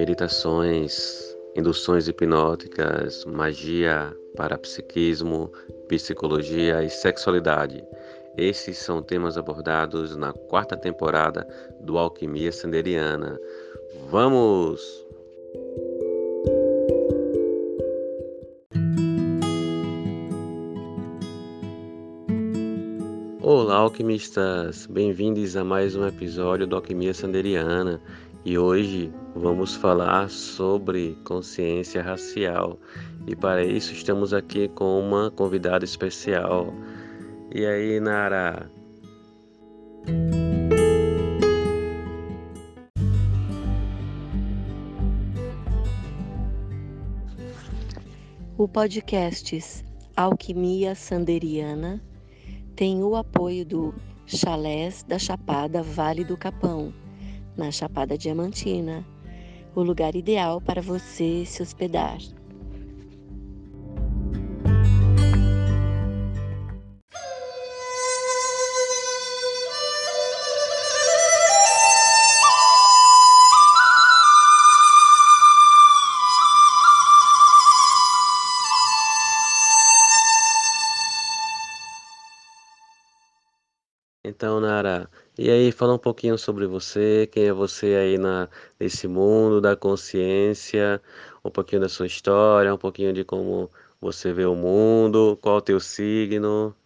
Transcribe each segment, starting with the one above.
meditações, induções hipnóticas, magia, parapsiquismo, psicologia e sexualidade. Esses são temas abordados na quarta temporada do Alquimia Sanderiana. Vamos! Olá, alquimistas! Bem-vindos a mais um episódio do Alquimia Sanderiana e hoje vamos falar sobre consciência racial. E para isso estamos aqui com uma convidada especial. E aí, Nara? O podcast Alquimia Sanderiana tem o apoio do Chalés da Chapada Vale do Capão, na Chapada Diamantina, o lugar ideal para você se hospedar. Então, Nara, e aí fala um pouquinho sobre você, quem é você aí na, nesse mundo da consciência, um pouquinho da sua história, um pouquinho de como você vê o mundo, qual o teu signo.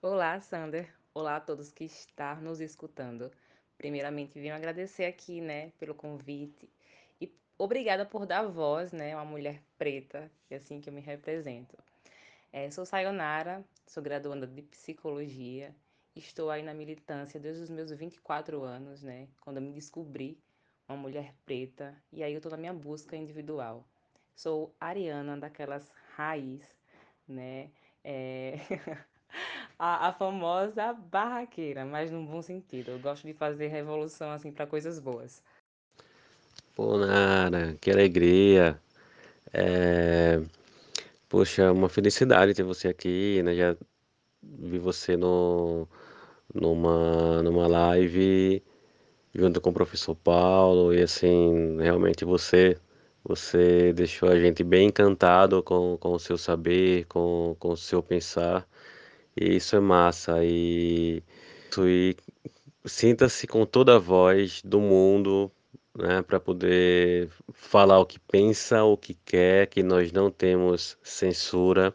Olá, Sander. Olá a todos que estão nos escutando. Primeiramente, vim agradecer aqui, né, pelo convite e obrigada por dar voz, né, uma mulher preta, que é assim que eu me represento. É, sou Sayonara, sou graduanda de psicologia, estou aí na militância desde os meus 24 anos, né? Quando eu me descobri uma mulher preta, e aí eu estou na minha busca individual. Sou ariana, daquelas raiz, né? É... a, a, famosa barraqueira, mas num bom sentido. Eu gosto de fazer revolução assim para coisas boas. Pô, Nara, que alegria. É... Poxa, uma felicidade ter você aqui, né? Já vi você no, numa, numa live junto com o professor Paulo e assim, realmente você você deixou a gente bem encantado com, com o seu saber, com, com o seu pensar. E isso é massa. E, e sinta-se com toda a voz do mundo né, para poder falar o que pensa, o que quer, que nós não temos censura.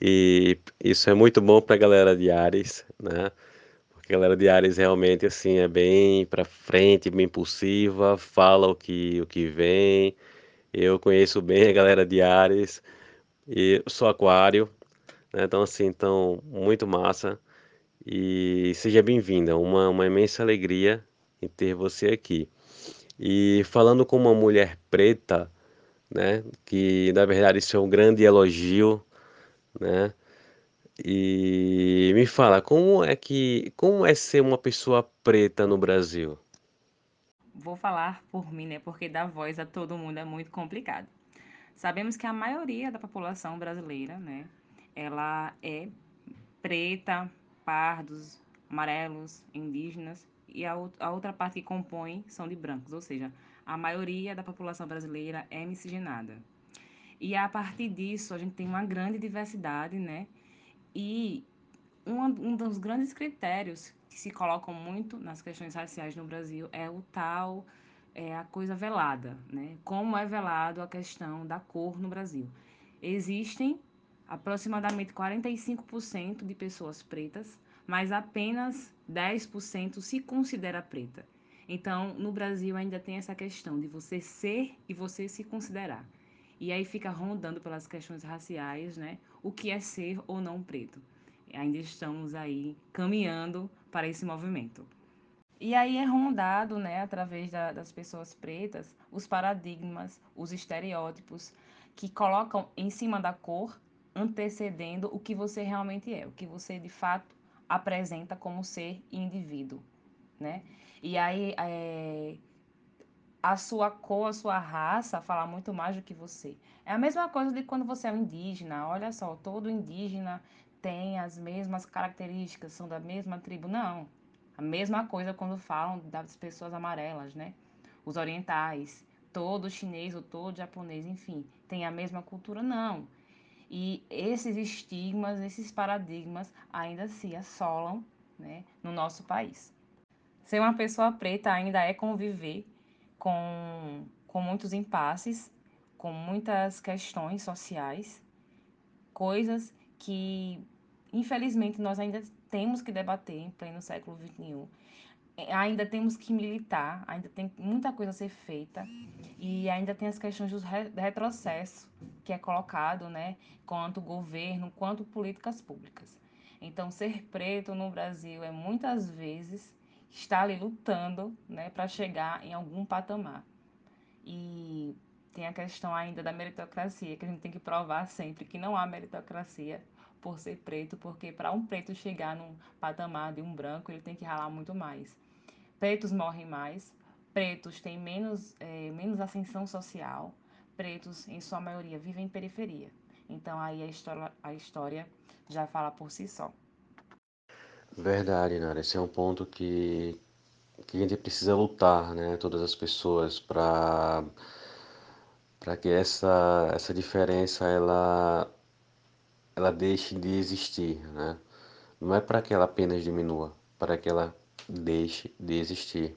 E isso é muito bom para a galera de Ares, né? A galera de Ares realmente assim é bem para frente, bem impulsiva, fala o que o que vem. Eu conheço bem a galera de Ares e sou aquário, né? Então assim, então muito massa. E seja bem-vinda, uma, uma imensa alegria em ter você aqui. E falando com uma mulher preta, né, que na verdade isso é um grande elogio, né? E me fala, como é que como é ser uma pessoa preta no Brasil? Vou falar por mim, né, porque dar voz a todo mundo é muito complicado. Sabemos que a maioria da população brasileira, né, ela é preta, pardos, amarelos, indígenas e a, a outra parte que compõe são de brancos, ou seja, a maioria da população brasileira é miscigenada. E a partir disso, a gente tem uma grande diversidade, né? E um, um dos grandes critérios que se colocam muito nas questões raciais no Brasil é o tal, é a coisa velada, né? Como é velado a questão da cor no Brasil. Existem aproximadamente 45% de pessoas pretas, mas apenas 10% se considera preta. Então, no Brasil ainda tem essa questão de você ser e você se considerar. E aí fica rondando pelas questões raciais, né? O que é ser ou não preto. Ainda estamos aí caminhando para esse movimento. E aí é rondado, né, através da, das pessoas pretas, os paradigmas, os estereótipos que colocam em cima da cor, antecedendo o que você realmente é, o que você de fato apresenta como ser indivíduo, né? E aí é, a sua cor, a sua raça fala muito mais do que você. É a mesma coisa de quando você é um indígena. Olha só, todo indígena tem as mesmas características, são da mesma tribo. Não. A mesma coisa quando falam das pessoas amarelas, né? os orientais, todo chinês ou todo japonês, enfim, tem a mesma cultura, não. E esses estigmas, esses paradigmas ainda se assolam né, no nosso país. Ser uma pessoa preta ainda é conviver com, com muitos impasses, com muitas questões sociais, coisas que, infelizmente, nós ainda temos que debater em pleno século XXI. Ainda temos que militar, ainda tem muita coisa a ser feita e ainda tem as questões do retrocesso que é colocado, né, quanto governo, quanto políticas públicas. Então, ser preto no Brasil é muitas vezes estar ali lutando, né, para chegar em algum patamar. E tem a questão ainda da meritocracia, que a gente tem que provar sempre que não há meritocracia por ser preto, porque para um preto chegar num patamar de um branco, ele tem que ralar muito mais. Pretos morrem mais, pretos têm menos, é, menos ascensão social, pretos, em sua maioria, vivem em periferia. Então aí a história, a história já fala por si só. Verdade, Nara. Esse é um ponto que, que a gente precisa lutar, né? Todas as pessoas para para que essa, essa diferença ela, ela deixe de existir, né? Não é para que ela apenas diminua, para que ela deixe de existir.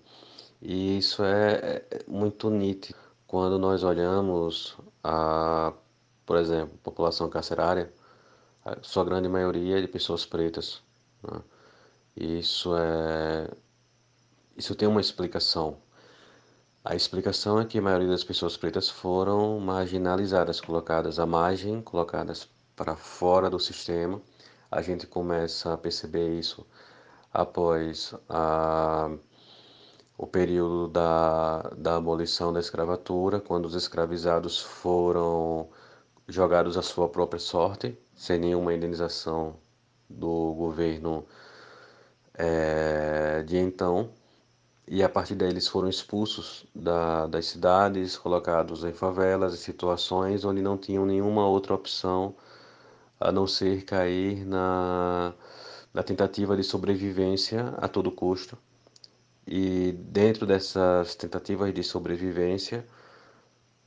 E isso é, é muito nítido quando nós olhamos a, por exemplo, população carcerária, a sua grande maioria é de pessoas pretas. Né? Isso é, isso tem uma explicação. A explicação é que a maioria das pessoas pretas foram marginalizadas, colocadas à margem, colocadas para fora do sistema. A gente começa a perceber isso após a, o período da, da abolição da escravatura, quando os escravizados foram jogados à sua própria sorte, sem nenhuma indenização do governo é, de então e a partir daí eles foram expulsos da, das cidades, colocados em favelas, em situações onde não tinham nenhuma outra opção a não ser cair na, na tentativa de sobrevivência a todo custo. E dentro dessas tentativas de sobrevivência,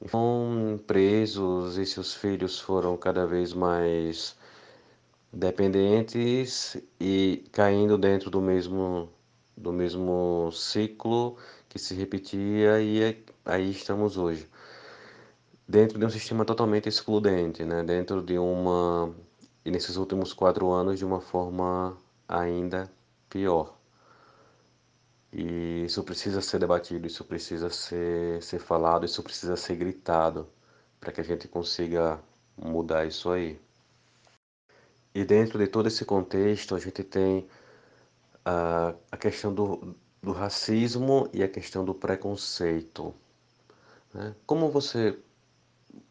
foram presos e seus filhos foram cada vez mais dependentes e caindo dentro do mesmo do mesmo ciclo que se repetia e é, aí estamos hoje. Dentro de um sistema totalmente excludente, né? dentro de uma. E nesses últimos quatro anos, de uma forma ainda pior. E isso precisa ser debatido, isso precisa ser, ser falado, isso precisa ser gritado para que a gente consiga mudar isso aí. E dentro de todo esse contexto, a gente tem a, a questão do, do racismo e a questão do preconceito. Né? Como você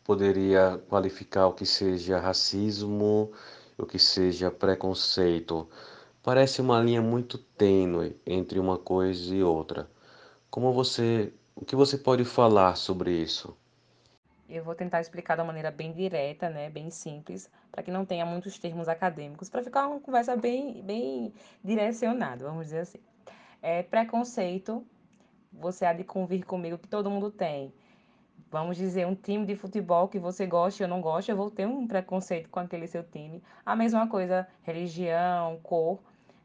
poderia qualificar o que seja racismo, o que seja preconceito? Parece uma linha muito tênue entre uma coisa e outra. Como você, o que você pode falar sobre isso? Eu vou tentar explicar de uma maneira bem direta, né, bem simples, para que não tenha muitos termos acadêmicos, para ficar uma conversa bem, bem direcionada, vamos dizer assim. É, preconceito, você há de convir comigo que todo mundo tem. Vamos dizer, um time de futebol que você gosta e eu não gosto, eu vou ter um preconceito com aquele seu time. A mesma coisa, religião, cor.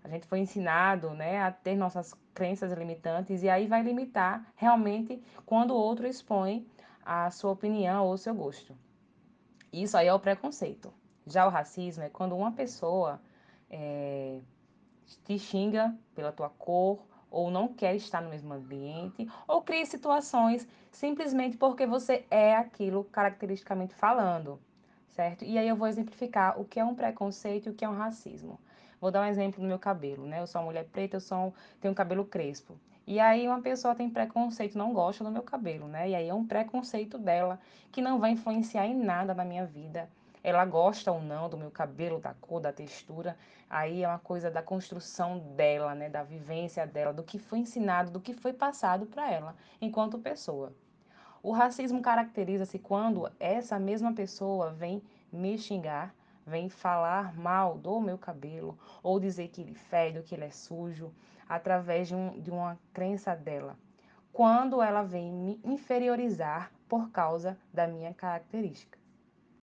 A gente foi ensinado né, a ter nossas crenças limitantes e aí vai limitar realmente quando o outro expõe a sua opinião ou o seu gosto. Isso aí é o preconceito. Já o racismo é quando uma pessoa é, te xinga pela tua cor ou não quer estar no mesmo ambiente ou cria situações simplesmente porque você é aquilo caracteristicamente falando, certo? E aí eu vou exemplificar o que é um preconceito e o que é um racismo. Vou dar um exemplo no meu cabelo, né? Eu sou uma mulher preta, eu sou tenho um cabelo crespo. E aí uma pessoa tem preconceito, não gosta do meu cabelo, né? E aí é um preconceito dela que não vai influenciar em nada na minha vida. Ela gosta ou não do meu cabelo, da cor, da textura. Aí é uma coisa da construção dela, né, da vivência dela, do que foi ensinado, do que foi passado para ela enquanto pessoa. O racismo caracteriza-se quando essa mesma pessoa vem me xingar, vem falar mal do meu cabelo ou dizer que ele fede, que ele é sujo, através de, um, de uma crença dela. quando ela vem me inferiorizar por causa da minha característica.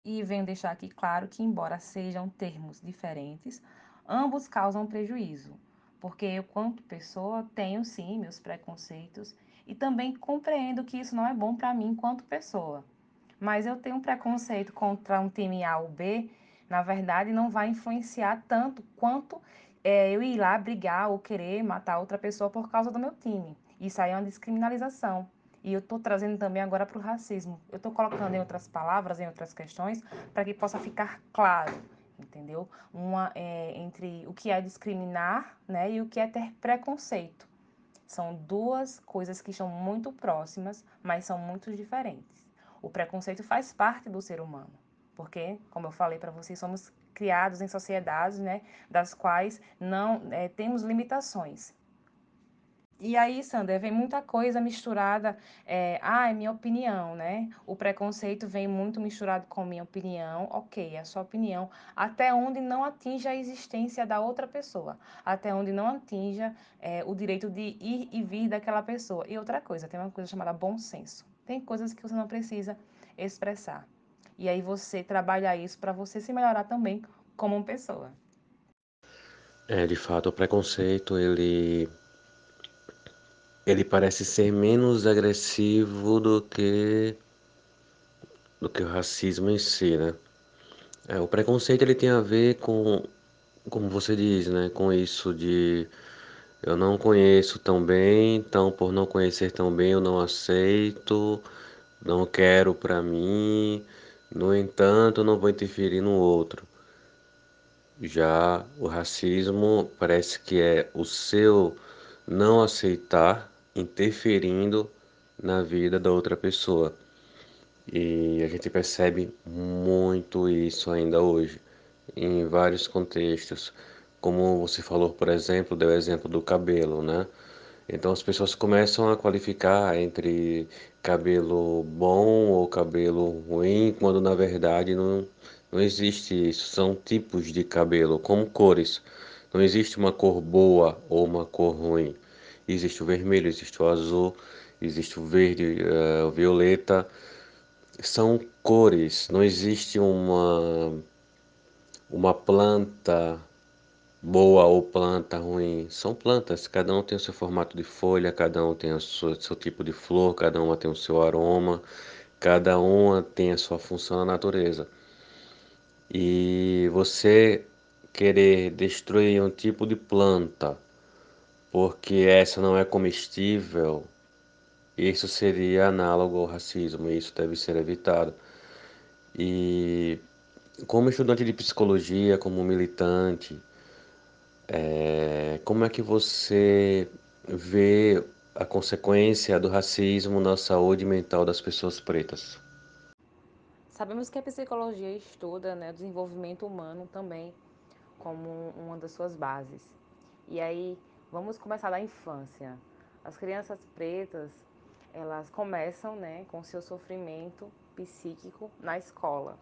E venho deixar aqui claro que, embora sejam termos diferentes, ambos causam prejuízo, porque eu, quanto pessoa, tenho sim meus preconceitos e também compreendo que isso não é bom para mim enquanto pessoa. Mas eu tenho um preconceito contra um time A ou B, na verdade, não vai influenciar tanto quanto é, eu ir lá brigar ou querer matar outra pessoa por causa do meu time. Isso aí é uma descriminalização. E eu estou trazendo também agora para o racismo. Eu estou colocando em outras palavras, em outras questões, para que possa ficar claro, entendeu? Uma é, entre o que é discriminar, né, e o que é ter preconceito. São duas coisas que estão muito próximas, mas são muito diferentes. O preconceito faz parte do ser humano, porque, como eu falei para vocês, somos criados em sociedades, né, das quais não é, temos limitações. E aí, Sander, vem muita coisa misturada. É, ah, é minha opinião, né? O preconceito vem muito misturado com minha opinião. Ok, é a sua opinião. Até onde não atinja a existência da outra pessoa. Até onde não atinja é, o direito de ir e vir daquela pessoa. E outra coisa, tem uma coisa chamada bom senso. Tem coisas que você não precisa expressar. E aí você trabalha isso para você se melhorar também como pessoa. É, de fato, o preconceito, ele ele parece ser menos agressivo do que do que o racismo em si, né? É, o preconceito ele tem a ver com, como você diz, né? Com isso de eu não conheço tão bem, então por não conhecer tão bem eu não aceito, não quero para mim, no entanto não vou interferir no outro. Já o racismo parece que é o seu não aceitar interferindo na vida da outra pessoa. E a gente percebe muito isso ainda hoje, em vários contextos. Como você falou, por exemplo, deu o exemplo do cabelo, né? Então as pessoas começam a qualificar entre cabelo bom ou cabelo ruim, quando na verdade não, não existe isso. São tipos de cabelo, como cores. Não existe uma cor boa ou uma cor ruim. Existe o vermelho, existe o azul, existe o verde, uh, o violeta. São cores, não existe uma, uma planta boa ou planta ruim. São plantas, cada um tem o seu formato de folha, cada um tem o seu, seu tipo de flor, cada uma tem o seu aroma, cada uma tem a sua função na natureza. E você querer destruir um tipo de planta porque essa não é comestível, isso seria análogo ao racismo, e isso deve ser evitado. E como estudante de psicologia, como militante, é, como é que você vê a consequência do racismo na saúde mental das pessoas pretas? Sabemos que a psicologia estuda né, o desenvolvimento humano também como uma das suas bases. E aí, Vamos começar da infância. As crianças pretas, elas começam, né, com seu sofrimento psíquico na escola.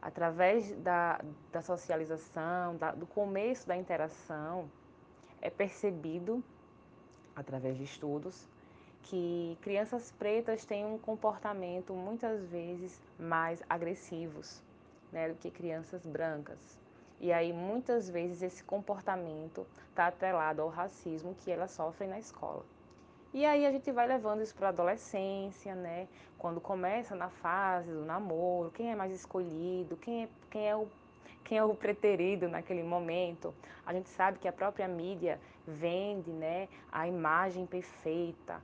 Através da, da socialização, da, do começo da interação, é percebido, através de estudos, que crianças pretas têm um comportamento muitas vezes mais agressivos né, do que crianças brancas. E aí, muitas vezes, esse comportamento está atrelado ao racismo que elas sofrem na escola. E aí a gente vai levando isso para a adolescência, né? Quando começa na fase do namoro, quem é mais escolhido, quem é, quem é, o, quem é o preterido naquele momento. A gente sabe que a própria mídia vende né, a imagem perfeita.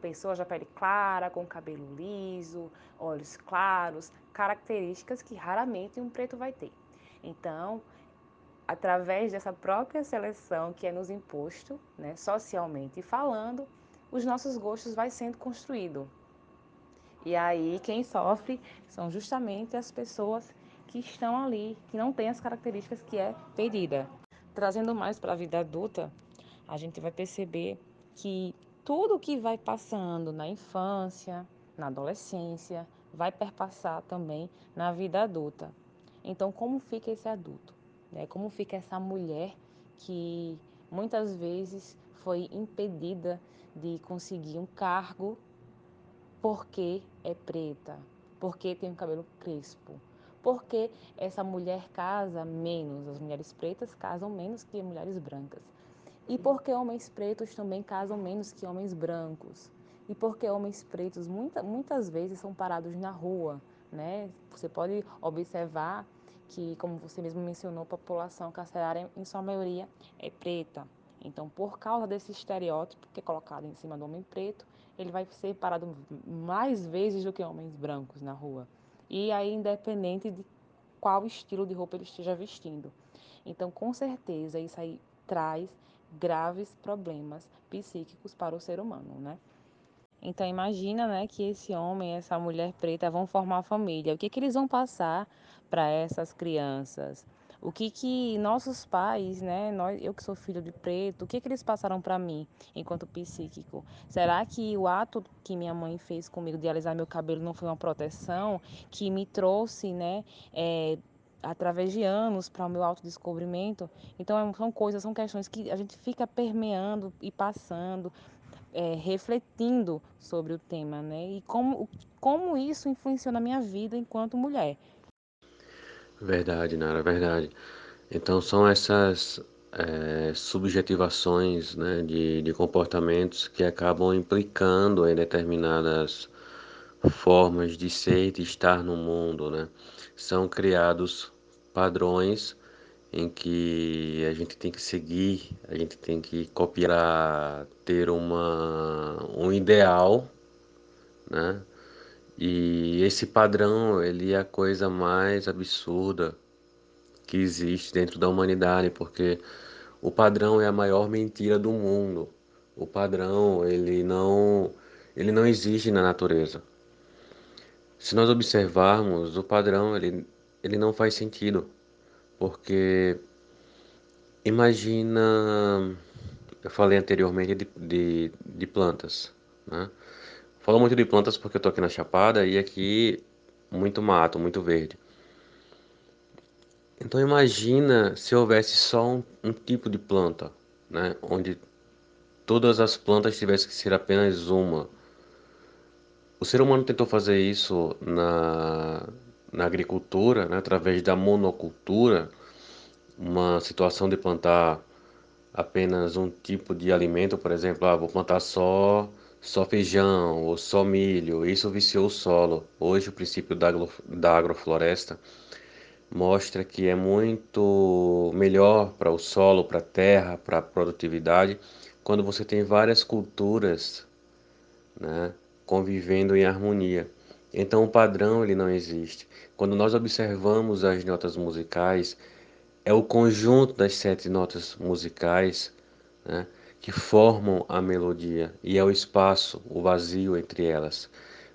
Pessoa de pele clara, com cabelo liso, olhos claros, características que raramente um preto vai ter. Então, através dessa própria seleção que é nos imposto, né, socialmente falando, os nossos gostos vai sendo construído. E aí quem sofre são justamente as pessoas que estão ali, que não têm as características que é pedida. Trazendo mais para a vida adulta, a gente vai perceber que tudo que vai passando na infância, na adolescência, vai perpassar também na vida adulta. Então, como fica esse adulto? Né? Como fica essa mulher que muitas vezes foi impedida de conseguir um cargo porque é preta, porque tem um cabelo crespo, porque essa mulher casa menos, as mulheres pretas casam menos que mulheres brancas. E porque homens pretos também casam menos que homens brancos. E porque homens pretos muita, muitas vezes são parados na rua, né? Você pode observar que, como você mesmo mencionou, a população carcerária, em sua maioria, é preta. Então, por causa desse estereótipo que é colocado em cima do homem preto, ele vai ser parado mais vezes do que homens brancos na rua. E aí, independente de qual estilo de roupa ele esteja vestindo. Então, com certeza, isso aí traz graves problemas psíquicos para o ser humano, né? Então imagina, né, que esse homem, essa mulher preta vão formar família. O que que eles vão passar para essas crianças? O que que nossos pais, né, nós, eu que sou filho de preto, o que que eles passaram para mim enquanto psíquico? Será que o ato que minha mãe fez comigo de alisar meu cabelo não foi uma proteção que me trouxe, né, é, através de anos para o meu autodescobrimento? Então são coisas, são questões que a gente fica permeando e passando é, refletindo sobre o tema, né? E como, como isso influenciou na minha vida enquanto mulher. Verdade, Nara, verdade. Então são essas é, subjetivações né, de, de comportamentos que acabam implicando em determinadas formas de ser e de estar no mundo, né? São criados padrões em que a gente tem que seguir, a gente tem que copiar, ter uma, um ideal, né? E esse padrão, ele é a coisa mais absurda que existe dentro da humanidade, porque o padrão é a maior mentira do mundo. O padrão, ele não, ele não existe na natureza. Se nós observarmos, o padrão, ele, ele não faz sentido, porque imagina, eu falei anteriormente de, de, de plantas, né? Falo muito de plantas porque eu tô aqui na Chapada e aqui muito mato, muito verde. Então imagina se houvesse só um, um tipo de planta, né? Onde todas as plantas tivessem que ser apenas uma. O ser humano tentou fazer isso na, na agricultura, né? através da monocultura, uma situação de plantar apenas um tipo de alimento, por exemplo, ah, vou plantar só só feijão ou só milho, isso viciou o solo. Hoje, o princípio da, da agrofloresta mostra que é muito melhor para o solo, para a terra, para a produtividade, quando você tem várias culturas né, convivendo em harmonia. Então o padrão ele não existe. Quando nós observamos as notas musicais, é o conjunto das sete notas musicais né, que formam a melodia e é o espaço, o vazio entre elas.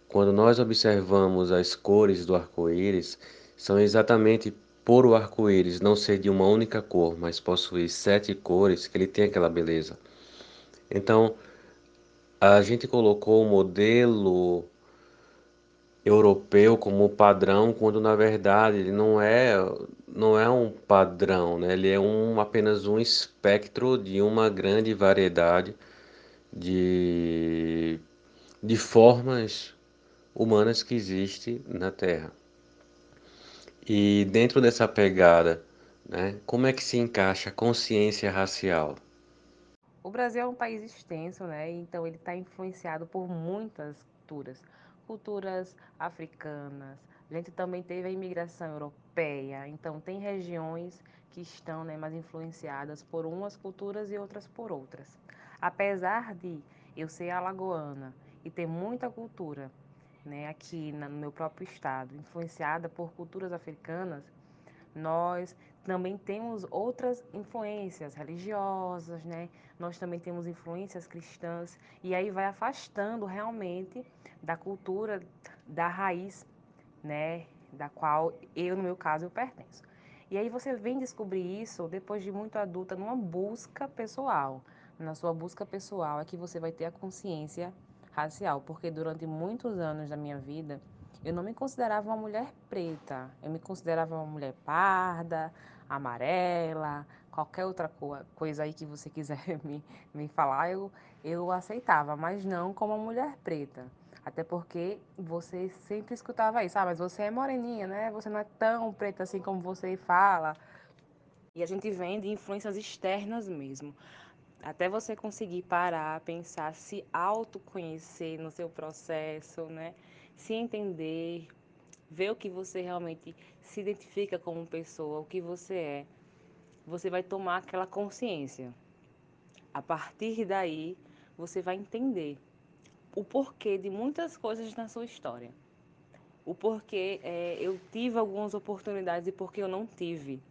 Quando nós observamos as cores do arco-íris, são exatamente por o arco-íris não ser de uma única cor, mas possuir sete cores, que ele tem aquela beleza. Então, a gente colocou o modelo europeu como padrão, quando na verdade ele não é não é um padrão, né? Ele é um, apenas um espectro de uma grande variedade de, de formas humanas que existe na Terra. E dentro dessa pegada, né, como é que se encaixa a consciência racial? O Brasil é um país extenso, né? Então ele está influenciado por muitas culturas, culturas africanas. A gente também teve a imigração europeia. Então tem regiões que estão né, mais influenciadas por umas culturas e outras por outras. Apesar de eu ser alagoana e ter muita cultura né, aqui no meu próprio estado, influenciada por culturas africanas, nós também temos outras influências religiosas, né? Nós também temos influências cristãs e aí vai afastando realmente da cultura da raiz, né, da qual eu no meu caso eu pertenço. E aí você vem descobrir isso depois de muito adulta numa busca pessoal. Na sua busca pessoal é que você vai ter a consciência racial, porque durante muitos anos da minha vida eu não me considerava uma mulher preta, eu me considerava uma mulher parda, amarela, qualquer outra coisa aí que você quiser me, me falar, eu, eu aceitava, mas não como uma mulher preta. Até porque você sempre escutava isso, ah, mas você é moreninha, né? Você não é tão preta assim como você fala. E a gente vem de influências externas mesmo. Até você conseguir parar, pensar, se autoconhecer no seu processo, né? Se entender, ver o que você realmente se identifica como pessoa, o que você é você vai tomar aquela consciência. A partir daí, você vai entender o porquê de muitas coisas na sua história. O porquê é, eu tive algumas oportunidades e porquê eu não tive.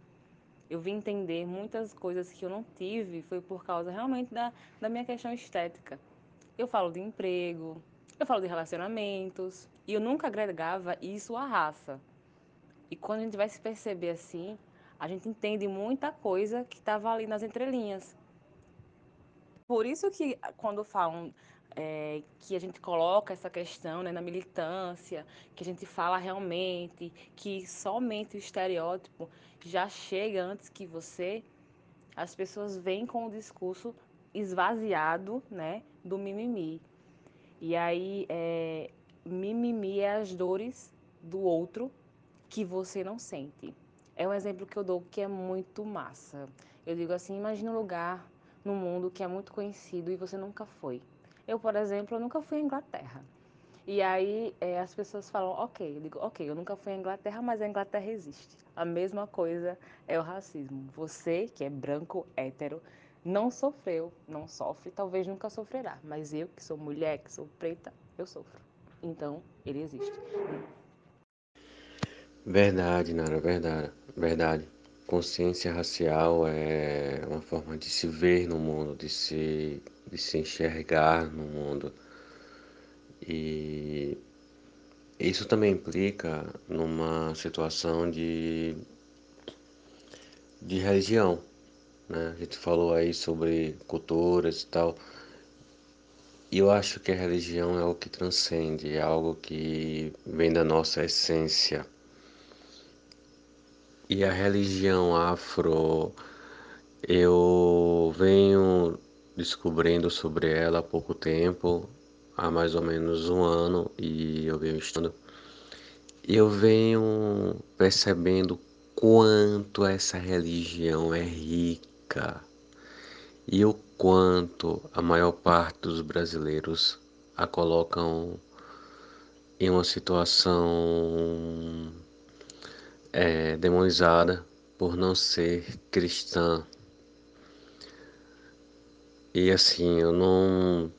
Eu vim entender muitas coisas que eu não tive foi por causa realmente da, da minha questão estética. Eu falo de emprego, eu falo de relacionamentos, e eu nunca agregava isso à raça. E quando a gente vai se perceber assim, a gente entende muita coisa que estava ali nas entrelinhas. Por isso que quando falam é, que a gente coloca essa questão né, na militância, que a gente fala realmente que somente o estereótipo já chega antes que você, as pessoas vêm com o discurso esvaziado né, do mimimi. E aí, é, mimimi é as dores do outro que você não sente. É um exemplo que eu dou que é muito massa. Eu digo assim, imagine um lugar no mundo que é muito conhecido e você nunca foi. Eu, por exemplo, nunca fui à Inglaterra. E aí é, as pessoas falam, ok, eu digo, ok, eu nunca fui à Inglaterra, mas a Inglaterra existe. A mesma coisa é o racismo. Você, que é branco, hétero, não sofreu, não sofre, talvez nunca sofrerá. Mas eu, que sou mulher, que sou preta, eu sofro. Então, ele existe. Verdade, Nara, verdade, verdade. Consciência racial é uma forma de se ver no mundo, de se, de se enxergar no mundo. E isso também implica numa situação de, de religião. Né? A gente falou aí sobre culturas e tal. E eu acho que a religião é o que transcende, é algo que vem da nossa essência. E a religião afro, eu venho descobrindo sobre ela há pouco tempo, há mais ou menos um ano, e eu venho estudando. Eu venho percebendo quanto essa religião é rica e o quanto a maior parte dos brasileiros a colocam em uma situação é, demonizada por não ser cristã. E assim, eu não.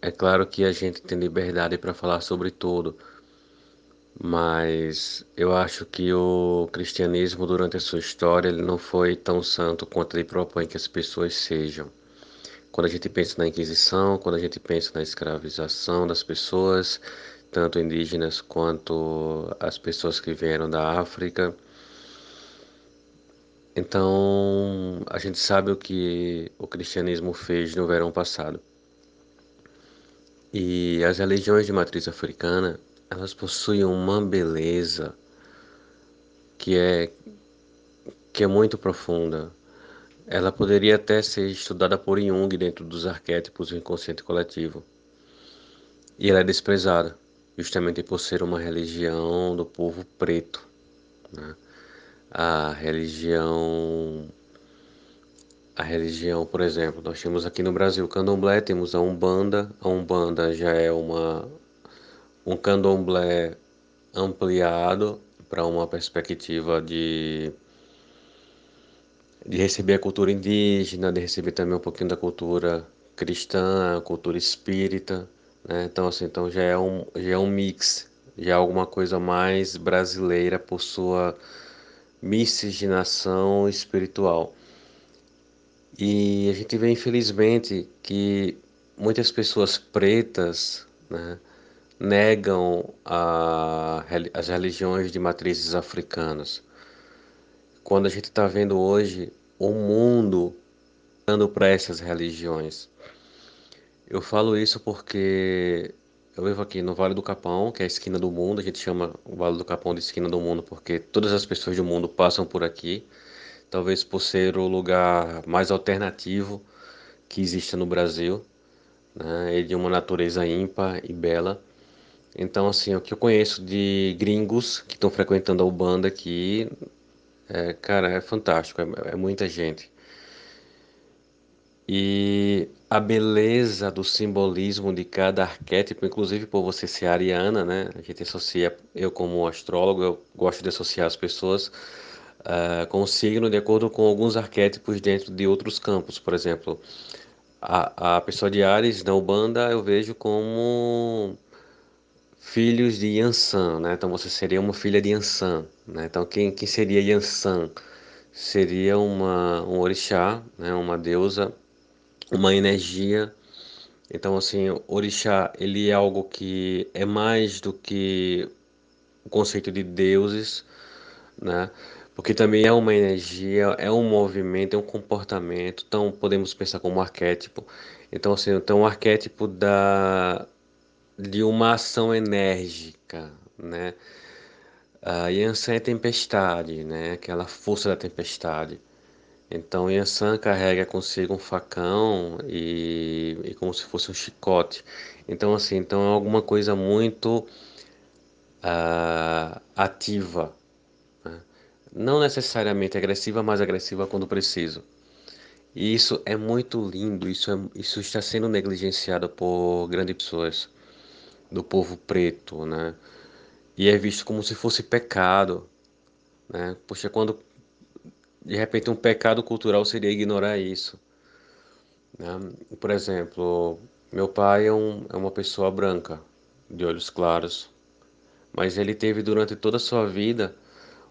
É claro que a gente tem liberdade para falar sobre tudo, mas eu acho que o cristianismo, durante a sua história, ele não foi tão santo quanto ele propõe que as pessoas sejam. Quando a gente pensa na Inquisição, quando a gente pensa na escravização das pessoas, tanto indígenas quanto as pessoas que vieram da África. Então, a gente sabe o que o cristianismo fez no verão passado. E as religiões de matriz africana, elas possuem uma beleza que é que é muito profunda. Ela poderia até ser estudada por Jung dentro dos arquétipos do inconsciente coletivo. E ela é desprezada justamente por ser uma religião do povo preto. Né? A religião, a religião, por exemplo, nós temos aqui no Brasil o candomblé, temos a Umbanda. A Umbanda já é uma, um candomblé ampliado para uma perspectiva de, de receber a cultura indígena, de receber também um pouquinho da cultura cristã, a cultura espírita. Né? Então, assim, então já é um, já é um mix, já é alguma coisa mais brasileira por sua miscigenação espiritual. E a gente vê, infelizmente, que muitas pessoas pretas né, negam a, as religiões de matrizes africanas. Quando a gente está vendo hoje o mundo dando para essas religiões. Eu falo isso porque eu vivo aqui no Vale do Capão, que é a esquina do mundo. A gente chama o Vale do Capão de esquina do mundo porque todas as pessoas do mundo passam por aqui. talvez por ser o lugar mais alternativo que existe no Brasil, né? E de uma natureza ímpar e bela. Então, assim, o que eu conheço de gringos que estão frequentando a Ubanda aqui, é, cara, é fantástico, é, é muita gente. E a beleza do simbolismo de cada arquétipo, inclusive por você ser ariana, né? A gente associa, eu como astrólogo, eu gosto de associar as pessoas uh, com o signo de acordo com alguns arquétipos dentro de outros campos. Por exemplo, a, a pessoa de Ares na Ubanda eu vejo como filhos de Yansan, né? Então você seria uma filha de Yansan, né? Então quem, quem seria Yansan? Seria uma, um orixá, né? uma deusa uma energia. Então, assim, orixá, ele é algo que é mais do que o conceito de deuses, né? Porque também é uma energia, é um movimento, é um comportamento. Então, podemos pensar como um arquétipo. Então, assim, então um arquétipo da de uma ação enérgica, né? A Yansan é tempestade, né? Aquela força da tempestade. Então Yansan carrega consigo um facão e, e, como se fosse um chicote. Então assim, então é alguma coisa muito uh, ativa, né? não necessariamente agressiva, mas agressiva quando preciso. E isso é muito lindo. Isso é, isso está sendo negligenciado por grandes pessoas do povo preto, né? E é visto como se fosse pecado, né? Poxa, quando de repente um pecado cultural seria ignorar isso. Né? Por exemplo, meu pai é, um, é uma pessoa branca, de olhos claros, mas ele teve durante toda a sua vida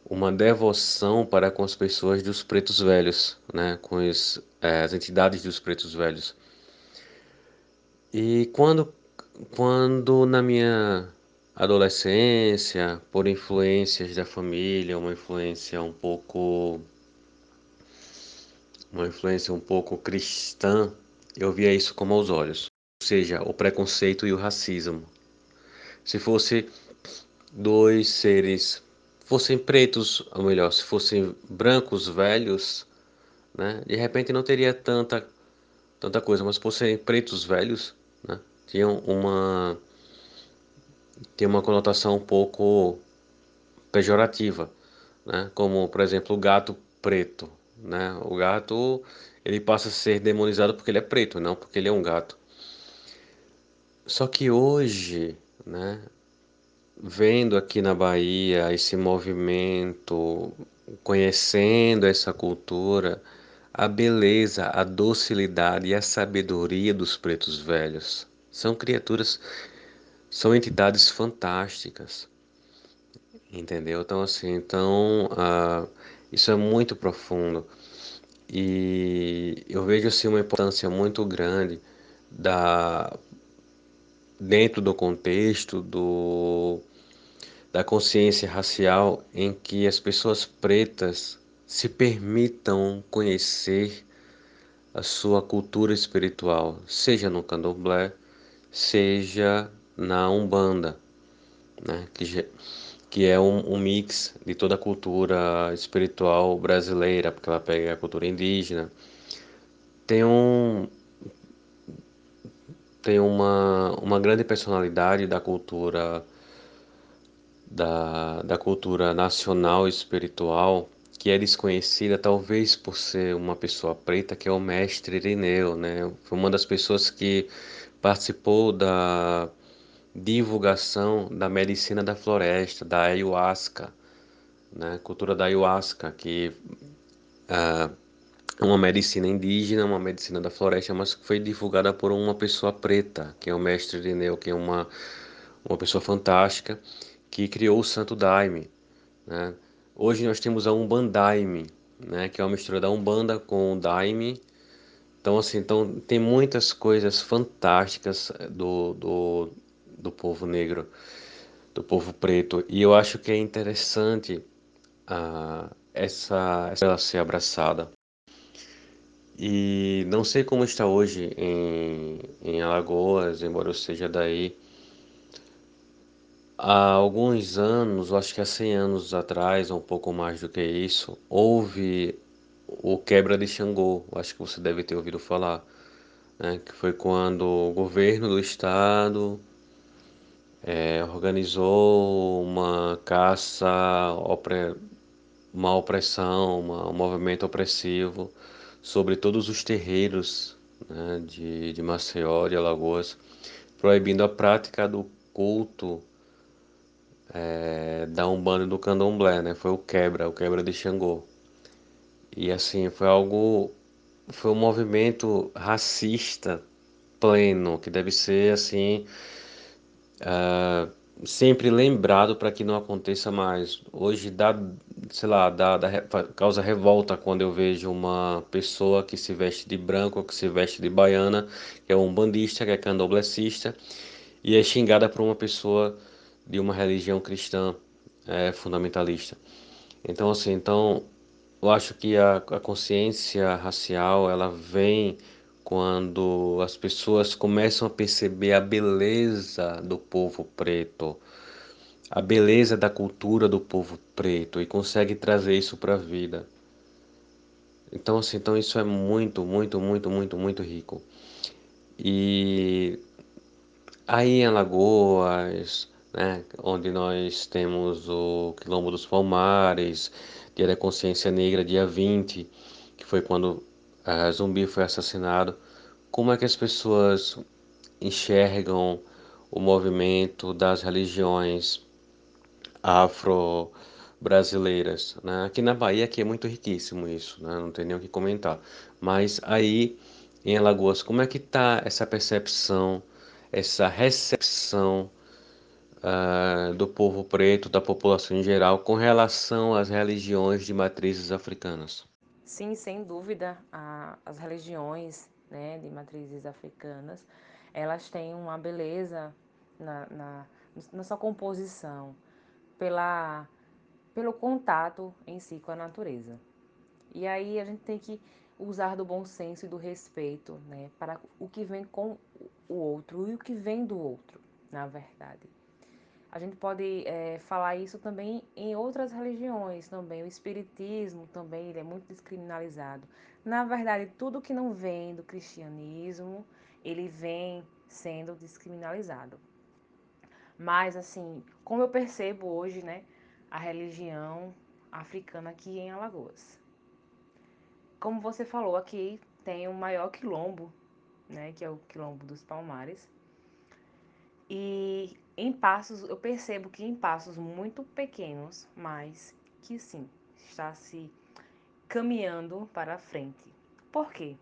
uma devoção para com as pessoas dos pretos velhos, né? com as, é, as entidades dos pretos velhos. E quando, quando na minha adolescência, por influências da família, uma influência um pouco uma influência um pouco cristã, eu via isso como aos olhos, ou seja, o preconceito e o racismo. Se fosse dois seres fossem pretos, ou melhor, se fossem brancos velhos, né, de repente não teria tanta tanta coisa, mas por serem pretos velhos, né, tinham uma tem uma conotação um pouco pejorativa, né, como por exemplo o gato preto, né? O gato ele passa a ser demonizado porque ele é preto, não porque ele é um gato. Só que hoje, né, vendo aqui na Bahia esse movimento, conhecendo essa cultura, a beleza, a docilidade e a sabedoria dos pretos velhos. São criaturas, são entidades fantásticas. Entendeu? Então, assim, então, uh, isso é muito profundo. E eu vejo assim uma importância muito grande da dentro do contexto do da consciência racial em que as pessoas pretas se permitam conhecer a sua cultura espiritual, seja no candomblé, seja na umbanda, né? que que é um, um, mix de toda a cultura espiritual brasileira, porque ela pega a cultura indígena. Tem um tem uma, uma grande personalidade da cultura da, da cultura nacional espiritual que é desconhecida talvez por ser uma pessoa preta, que é o mestre Irineu, né? Foi uma das pessoas que participou da divulgação da medicina da floresta, da ayahuasca, né? cultura da ayahuasca, que é uma medicina indígena, uma medicina da floresta, mas que foi divulgada por uma pessoa preta, que é o mestre Irineu, que é uma, uma pessoa fantástica, que criou o Santo Daime. Né? Hoje nós temos a Umbandaime, né? que é uma mistura da Umbanda com o Daime, então, assim, então, tem muitas coisas fantásticas do, do, do povo negro, do povo preto. E eu acho que é interessante uh, essa, ela ser abraçada. E não sei como está hoje em, em Alagoas, embora eu seja daí. Há alguns anos, acho que há 100 anos atrás, ou um pouco mais do que isso, houve o quebra de Xangô, acho que você deve ter ouvido falar, né? que foi quando o governo do estado é, organizou uma caça, uma opressão, uma, um movimento opressivo sobre todos os terreiros né, de, de Maceió, de Alagoas, proibindo a prática do culto é, da Umbanda e do Candomblé, né? Foi o quebra, o quebra de Xangô. E assim, foi algo, foi um movimento racista pleno, que deve ser assim, uh, sempre lembrado para que não aconteça mais. Hoje dá, sei lá, dá, dá, causa revolta quando eu vejo uma pessoa que se veste de branco, que se veste de baiana, que é um bandista, que é candomblessista, e é xingada por uma pessoa de uma religião cristã é, fundamentalista. Então, assim, então, eu acho que a, a consciência racial, ela vem quando as pessoas começam a perceber a beleza do povo preto, a beleza da cultura do povo preto e consegue trazer isso para a vida. Então, assim, então isso é muito, muito, muito, muito, muito rico. E aí em Alagoas, né, onde nós temos o Quilombo dos Palmares, Dia da Consciência Negra, dia 20, que foi quando Zumbi foi assassinado. Como é que as pessoas enxergam o movimento das religiões afro-brasileiras? Né? Aqui na Bahia aqui é muito riquíssimo isso, né? não tem nem o que comentar. Mas aí em Alagoas, como é que está essa percepção, essa recepção uh, do povo preto, da população em geral, com relação às religiões de matrizes africanas? Sim, sem dúvida, a, as religiões né, de matrizes africanas, elas têm uma beleza na, na, na sua composição, pela, pelo contato em si com a natureza. E aí a gente tem que usar do bom senso e do respeito né, para o que vem com o outro e o que vem do outro, na verdade. A gente pode é, falar isso também em outras religiões também. O espiritismo também ele é muito descriminalizado. Na verdade, tudo que não vem do cristianismo, ele vem sendo descriminalizado. Mas assim, como eu percebo hoje, né, a religião africana aqui em Alagoas. Como você falou, aqui tem o maior quilombo, né, que é o quilombo dos Palmares. E em passos, eu percebo que em passos muito pequenos, mas que sim, está se caminhando para frente. Por quê?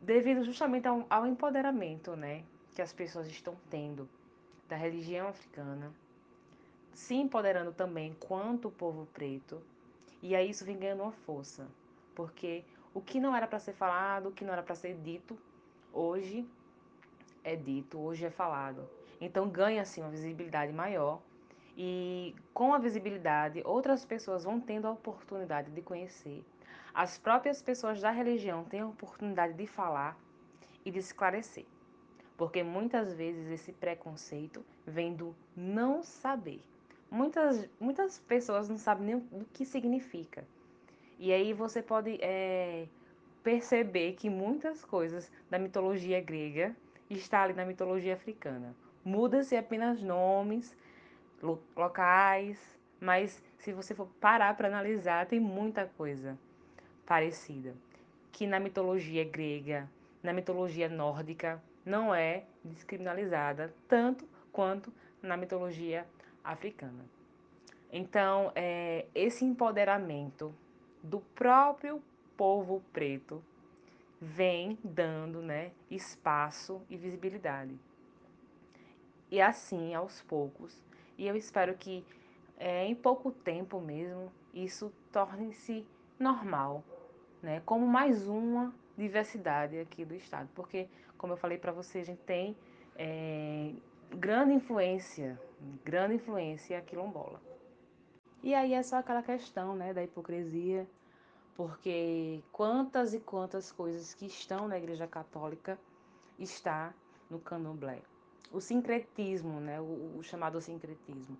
Devido justamente ao, ao empoderamento, né, que as pessoas estão tendo da religião africana, se empoderando também quanto o povo preto, e aí isso vem ganhando uma força, porque o que não era para ser falado, o que não era para ser dito, hoje é dito, hoje é falado. Então ganha assim uma visibilidade maior e com a visibilidade outras pessoas vão tendo a oportunidade de conhecer. As próprias pessoas da religião têm a oportunidade de falar e de esclarecer. Porque muitas vezes esse preconceito vem do não saber. Muitas, muitas pessoas não sabem nem o que significa. E aí você pode é, perceber que muitas coisas da mitologia grega está ali na mitologia africana. Muda-se apenas nomes, locais, mas se você for parar para analisar, tem muita coisa parecida. Que na mitologia grega, na mitologia nórdica, não é descriminalizada tanto quanto na mitologia africana. Então, é, esse empoderamento do próprio povo preto vem dando né, espaço e visibilidade e assim aos poucos. E eu espero que é, em pouco tempo mesmo isso torne-se normal, né? Como mais uma diversidade aqui do estado, porque como eu falei para você, a gente tem é, grande influência, grande influência quilombola. E aí é só aquela questão, né, da hipocrisia, porque quantas e quantas coisas que estão na Igreja Católica está no candomblé o sincretismo, né, o, o chamado sincretismo.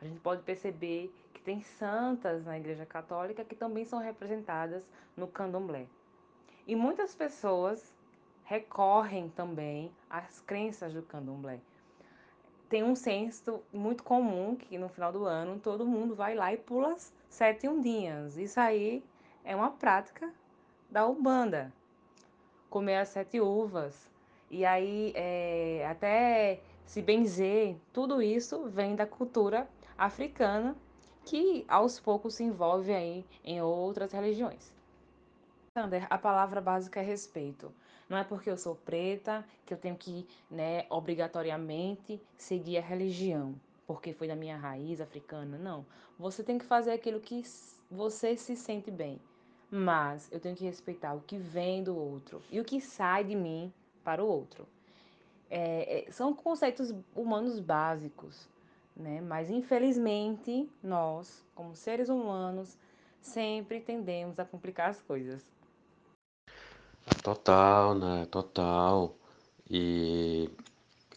A gente pode perceber que tem santas na Igreja Católica que também são representadas no candomblé. E muitas pessoas recorrem também às crenças do candomblé. Tem um senso muito comum que no final do ano todo mundo vai lá e pula sete ondinhas. Isso aí é uma prática da Umbanda. Comer as sete uvas. E aí é, até se benzer, tudo isso vem da cultura africana que aos poucos se envolve aí em outras religiões. Sander, a palavra básica é respeito. Não é porque eu sou preta que eu tenho que, né, obrigatoriamente seguir a religião, porque foi da minha raiz africana. Não. Você tem que fazer aquilo que você se sente bem. Mas eu tenho que respeitar o que vem do outro e o que sai de mim para o outro. É, é, são conceitos humanos básicos, né? Mas infelizmente nós, como seres humanos, sempre tendemos a complicar as coisas. Total, né? Total. E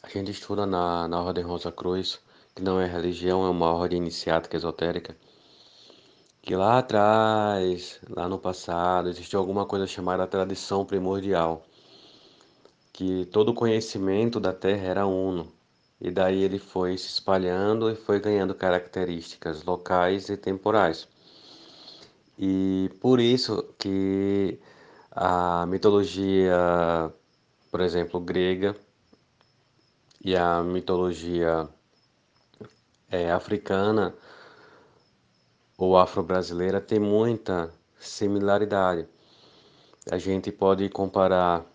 a gente estuda na, na Ordem Rosa Cruz, que não é religião, é uma ordem iniciática esotérica, que lá atrás, lá no passado, existiu alguma coisa chamada tradição primordial, que todo conhecimento da Terra era uno. E daí ele foi se espalhando e foi ganhando características locais e temporais. E por isso que a mitologia, por exemplo, grega e a mitologia é, africana ou afro-brasileira tem muita similaridade. A gente pode comparar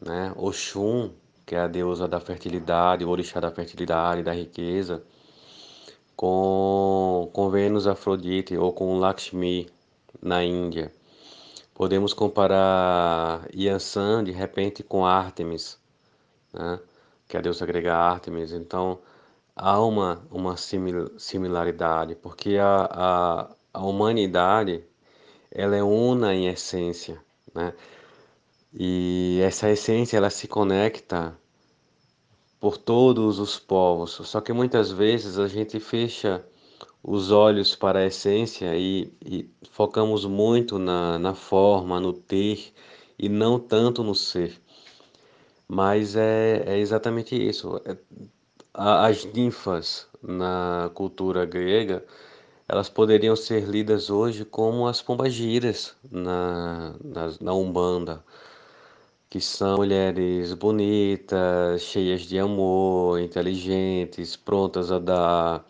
né, Oxum que é a deusa da fertilidade, o orixá da fertilidade, da riqueza, com, com Vênus Afrodite ou com Lakshmi na Índia. Podemos comparar Yansan de repente com Artemis, né? que é a deusa grega Artemis. Então há uma, uma similaridade, porque a, a, a humanidade ela é una em essência. Né? E essa essência ela se conecta por todos os povos. Só que muitas vezes a gente fecha os olhos para a essência e, e focamos muito na, na forma, no ter e não tanto no ser. Mas é, é exatamente isso. É, as ninfas na cultura grega, elas poderiam ser lidas hoje como as pombagiras na, na, na Umbanda que são mulheres bonitas, cheias de amor, inteligentes, prontas a dar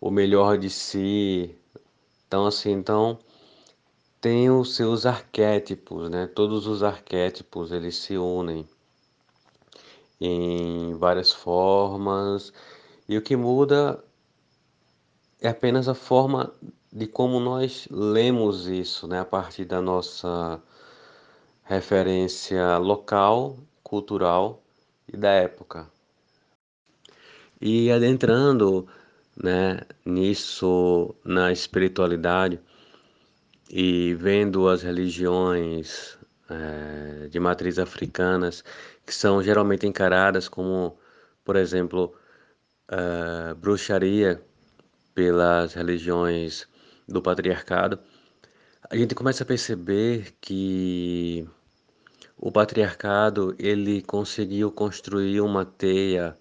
o melhor de si. Então, assim, então tem os seus arquétipos, né? Todos os arquétipos eles se unem em várias formas e o que muda é apenas a forma de como nós lemos isso, né? A partir da nossa referência local, cultural e da época. E adentrando né, nisso, na espiritualidade, e vendo as religiões é, de matriz africanas, que são geralmente encaradas como, por exemplo, é, bruxaria pelas religiões do patriarcado, a gente começa a perceber que o patriarcado ele conseguiu construir uma teia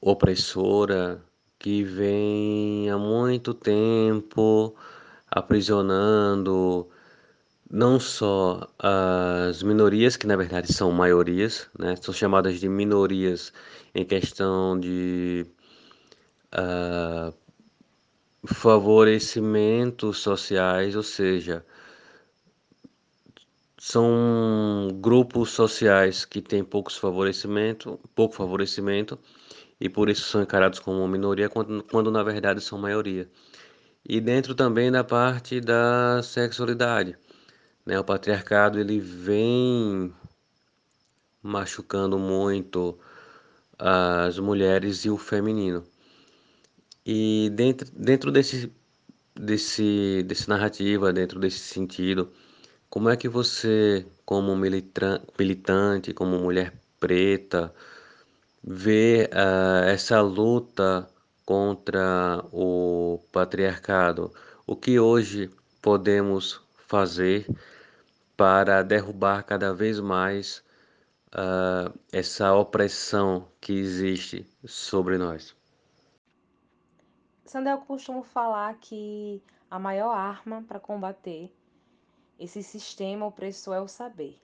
opressora que vem há muito tempo aprisionando não só as minorias, que na verdade são maiorias, né? são chamadas de minorias em questão de uh, favorecimentos sociais, ou seja, são grupos sociais que têm poucos favorecimento, pouco favorecimento e por isso são encarados como uma minoria quando, quando na verdade são maioria. E dentro também da parte da sexualidade, né? O patriarcado ele vem machucando muito as mulheres e o feminino. E dentro, dentro desse, desse, desse narrativa, dentro desse sentido, como é que você, como militante, como mulher preta, vê uh, essa luta contra o patriarcado, o que hoje podemos fazer para derrubar cada vez mais uh, essa opressão que existe sobre nós? Sandel, eu costumo falar que a maior arma para combater esse sistema opressor é o saber.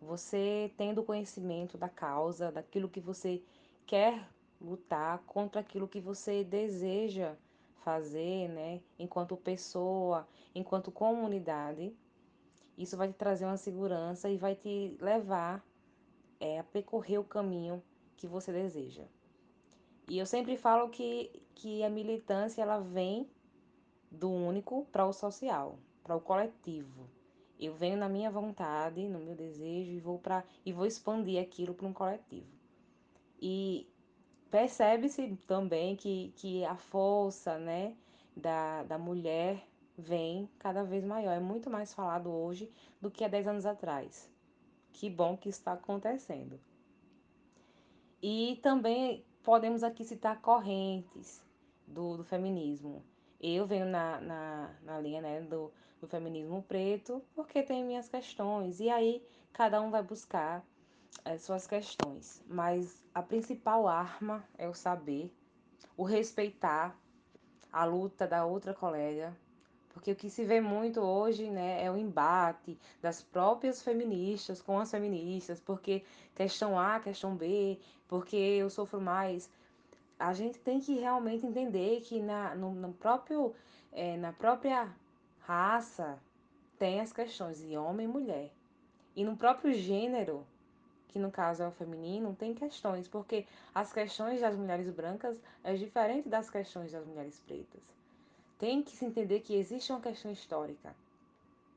Você tendo conhecimento da causa, daquilo que você quer lutar contra aquilo que você deseja fazer, né, enquanto pessoa, enquanto comunidade, isso vai te trazer uma segurança e vai te levar é, a percorrer o caminho que você deseja. E eu sempre falo que, que a militância ela vem do único para o social, para o coletivo. Eu venho na minha vontade, no meu desejo e vou para e vou expandir aquilo para um coletivo. E percebe-se também que, que a força, né, da, da mulher vem cada vez maior. É muito mais falado hoje do que há 10 anos atrás. Que bom que está acontecendo. E também podemos aqui citar correntes do, do feminismo. Eu venho na, na, na linha né, do, do feminismo preto porque tem minhas questões. E aí cada um vai buscar as suas questões. Mas a principal arma é o saber, o respeitar a luta da outra colega, porque o que se vê muito hoje né, é o embate das próprias feministas com as feministas, porque questão A, questão B, porque eu sofro mais. A gente tem que realmente entender que na, no, no próprio, é, na própria raça tem as questões de homem e mulher. E no próprio gênero, que no caso é o feminino, tem questões, porque as questões das mulheres brancas é diferente das questões das mulheres pretas tem que se entender que existe uma questão histórica.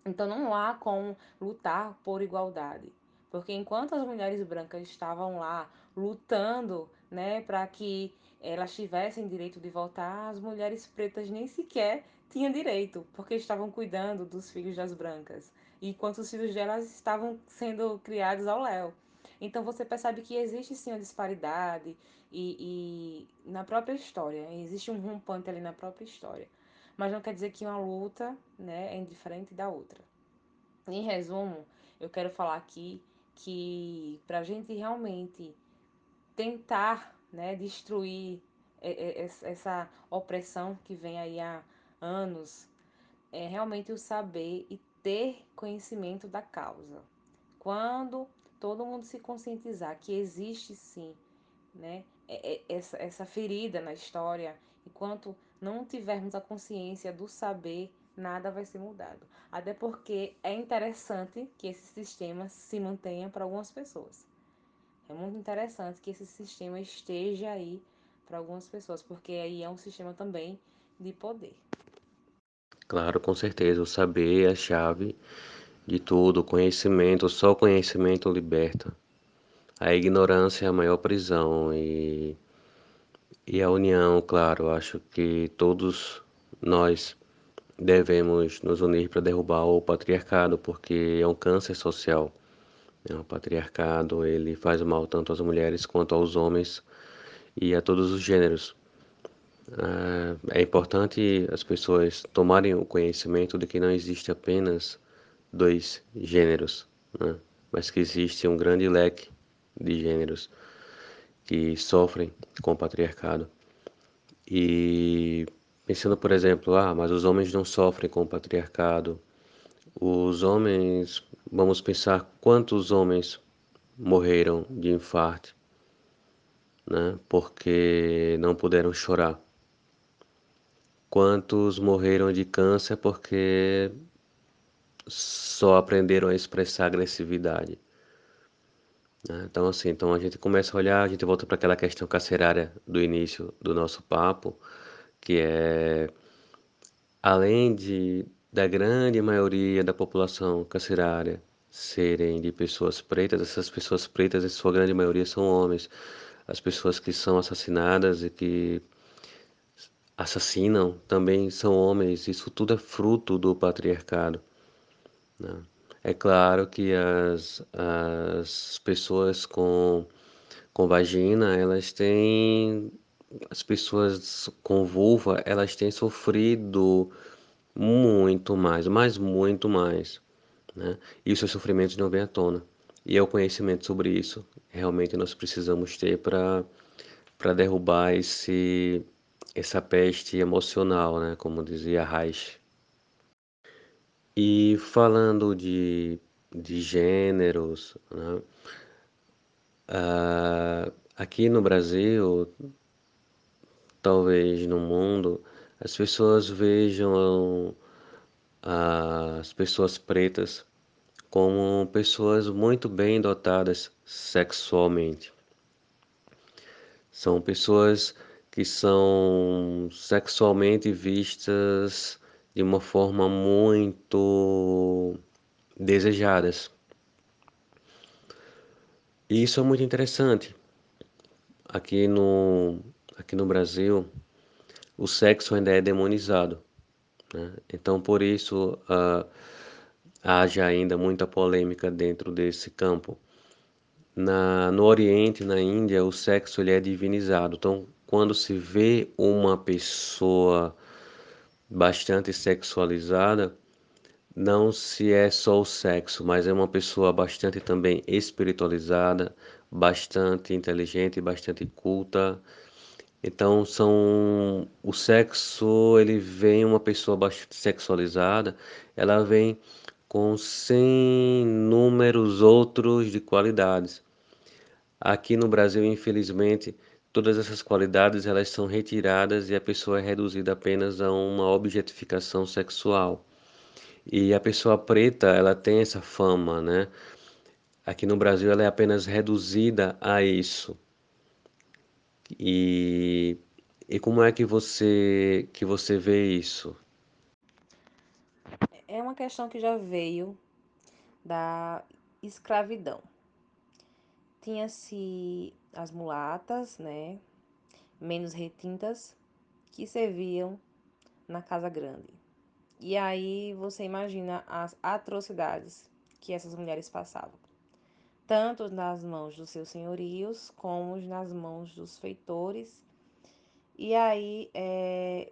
Então não há como lutar por igualdade. Porque enquanto as mulheres brancas estavam lá lutando né, para que elas tivessem direito de votar, as mulheres pretas nem sequer tinham direito, porque estavam cuidando dos filhos das brancas, enquanto os filhos delas estavam sendo criados ao léu. Então você percebe que existe sim uma disparidade e, e na própria história, existe um rompante ali na própria história mas não quer dizer que uma luta né, é indiferente da outra. Em resumo, eu quero falar aqui que para a gente realmente tentar né, destruir essa opressão que vem aí há anos, é realmente o saber e ter conhecimento da causa. Quando todo mundo se conscientizar que existe sim né, essa, essa ferida na história, enquanto não tivermos a consciência do saber, nada vai ser mudado. Até porque é interessante que esse sistema se mantenha para algumas pessoas. É muito interessante que esse sistema esteja aí para algumas pessoas, porque aí é um sistema também de poder. Claro, com certeza. O saber é a chave de tudo. O conhecimento, só o conhecimento liberta. A ignorância é a maior prisão e e a união, claro, acho que todos nós devemos nos unir para derrubar o patriarcado, porque é um câncer social. O patriarcado ele faz mal tanto às mulheres quanto aos homens e a todos os gêneros. Ah, é importante as pessoas tomarem o conhecimento de que não existe apenas dois gêneros, né? mas que existe um grande leque de gêneros que sofrem com o patriarcado. E pensando, por exemplo, ah, mas os homens não sofrem com o patriarcado. Os homens, vamos pensar quantos homens morreram de infarto, né? Porque não puderam chorar. Quantos morreram de câncer porque só aprenderam a expressar agressividade. Né? Então, assim, então a gente começa a olhar, a gente volta para aquela questão carcerária do início do nosso papo, que é além de da grande maioria da população carcerária serem de pessoas pretas, essas pessoas pretas, em sua grande maioria, são homens. As pessoas que são assassinadas e que assassinam também são homens. Isso tudo é fruto do patriarcado. Né? É claro que as, as pessoas com, com vagina, elas têm as pessoas com vulva, elas têm sofrido muito mais, mas muito mais, né? E os seus sofrimentos não vêm à tona. E é o conhecimento sobre isso, realmente nós precisamos ter para derrubar esse essa peste emocional, né, como dizia Reich. E falando de, de gêneros, né, uh, aqui no Brasil, talvez no mundo, as pessoas vejam as pessoas pretas como pessoas muito bem dotadas sexualmente. São pessoas que são sexualmente vistas de uma forma muito desejadas. E isso é muito interessante. Aqui no, aqui no Brasil, o sexo ainda é demonizado. Né? Então, por isso, uh, haja ainda muita polêmica dentro desse campo. Na, no Oriente, na Índia, o sexo ele é divinizado. Então, quando se vê uma pessoa bastante sexualizada, não se é só o sexo, mas é uma pessoa bastante também espiritualizada, bastante inteligente, bastante culta. Então são o sexo, ele vem uma pessoa bastante sexualizada, ela vem com sem números outros de qualidades. Aqui no Brasil, infelizmente, todas essas qualidades elas são retiradas e a pessoa é reduzida apenas a uma objetificação sexual. E a pessoa preta, ela tem essa fama, né? Aqui no Brasil ela é apenas reduzida a isso. E, e como é que você que você vê isso? É uma questão que já veio da escravidão. Tinha-se as mulatas, né, menos retintas, que serviam na casa grande. E aí você imagina as atrocidades que essas mulheres passavam, tanto nas mãos dos seus senhorios como nas mãos dos feitores. E aí é,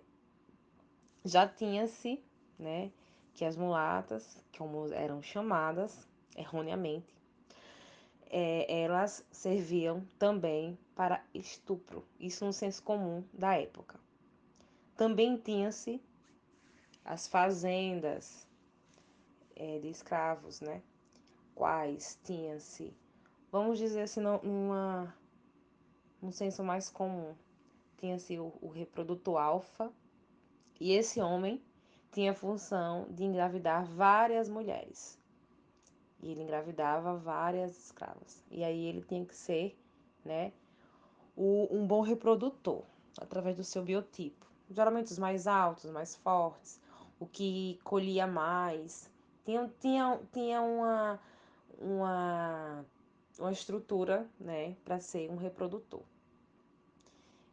já tinha-se, né, que as mulatas, como eram chamadas erroneamente, é, elas serviam também para estupro, isso no senso comum da época. Também tinha-se as fazendas é, de escravos, né? Quais tinha-se, vamos dizer assim, numa, num senso mais comum, tinha-se o, o reprodutor alfa, e esse homem tinha a função de engravidar várias mulheres. E ele engravidava várias escravas. E aí ele tinha que ser, né, o, um bom reprodutor, através do seu biotipo. Geralmente os mais altos, os mais fortes, o que colhia mais. Tinha, tinha, tinha uma, uma, uma estrutura, né, para ser um reprodutor.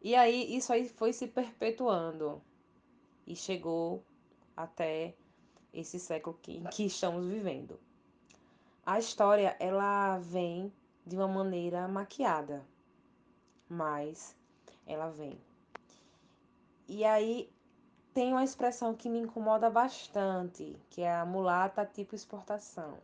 E aí isso aí foi se perpetuando e chegou até esse século que, que estamos vivendo a história ela vem de uma maneira maquiada, mas ela vem. E aí tem uma expressão que me incomoda bastante, que é a mulata tipo exportação,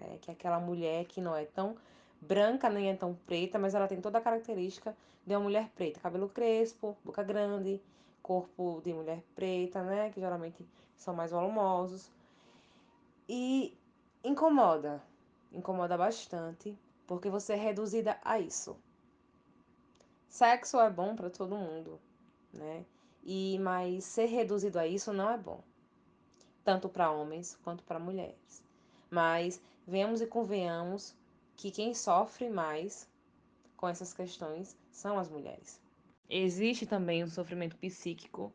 né? que é aquela mulher que não é tão branca nem é tão preta, mas ela tem toda a característica de uma mulher preta, cabelo crespo, boca grande, corpo de mulher preta, né, que geralmente são mais volumosos. E incomoda, incomoda bastante, porque você é reduzida a isso. Sexo é bom para todo mundo, né? E mas ser reduzido a isso não é bom, tanto para homens quanto para mulheres. Mas venhamos e convenhamos que quem sofre mais com essas questões são as mulheres. Existe também um sofrimento psíquico,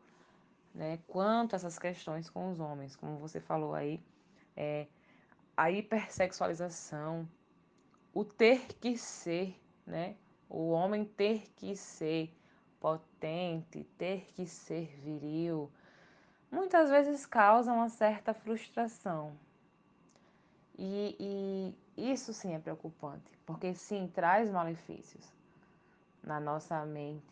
né, quanto a essas questões com os homens, como você falou aí, é, a hipersexualização, o ter que ser, né? O homem ter que ser potente, ter que ser viril, muitas vezes causa uma certa frustração. E, e isso sim é preocupante, porque sim traz malefícios na nossa mente,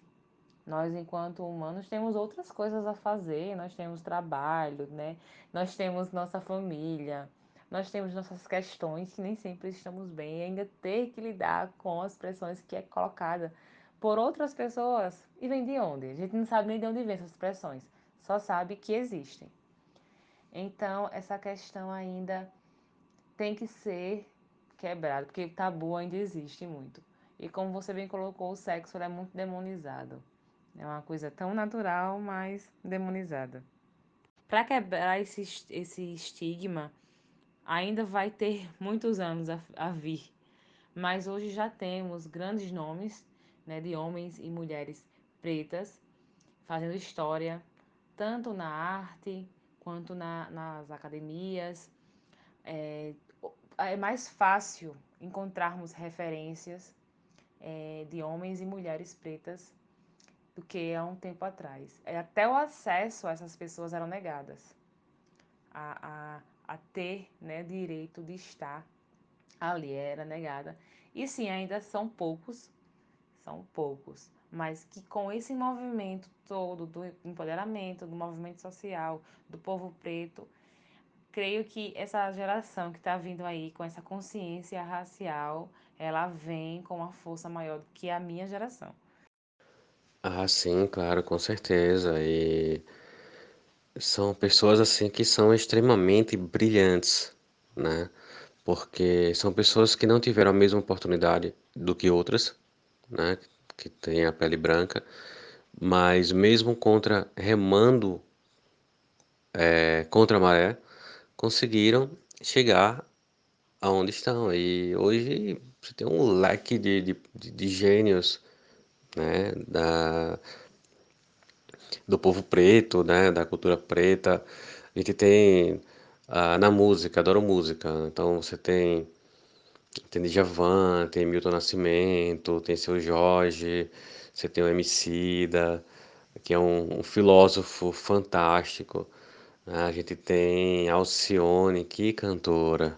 Nós, enquanto humanos, temos outras coisas a fazer, nós temos trabalho, né? Nós temos nossa família, nós temos nossas questões que nem sempre estamos bem e ainda ter que lidar com as pressões que é colocada por outras pessoas e vem de onde? A gente não sabe nem de onde vem essas pressões, só sabe que existem. Então, essa questão ainda tem que ser quebrada, porque tabu ainda existe muito. E como você bem colocou, o sexo é muito demonizado. É uma coisa tão natural, mas demonizada. Para quebrar esse, esse estigma, ainda vai ter muitos anos a, a vir. Mas hoje já temos grandes nomes né, de homens e mulheres pretas fazendo história, tanto na arte quanto na, nas academias. É, é mais fácil encontrarmos referências é, de homens e mulheres pretas do que há um tempo atrás. É, até o acesso a essas pessoas eram negadas a, a, a ter né, direito de estar ali, era negada. E sim, ainda são poucos, são poucos, mas que com esse movimento todo do empoderamento, do movimento social, do povo preto, creio que essa geração que está vindo aí com essa consciência racial, ela vem com uma força maior do que a minha geração. Ah, sim, claro, com certeza. E são pessoas assim que são extremamente brilhantes, né? Porque são pessoas que não tiveram a mesma oportunidade do que outras, né? Que têm a pele branca, mas mesmo contra remando é, contra a maré, conseguiram chegar aonde estão. E hoje você tem um leque de, de, de gênios, né? Da, do povo preto, né, da cultura preta. A gente tem ah, na música, adoro música. Então você tem tem Djavan, tem Milton Nascimento, tem Seu Jorge, você tem o Emicida, que é um, um filósofo fantástico. A gente tem Alcione, que cantora.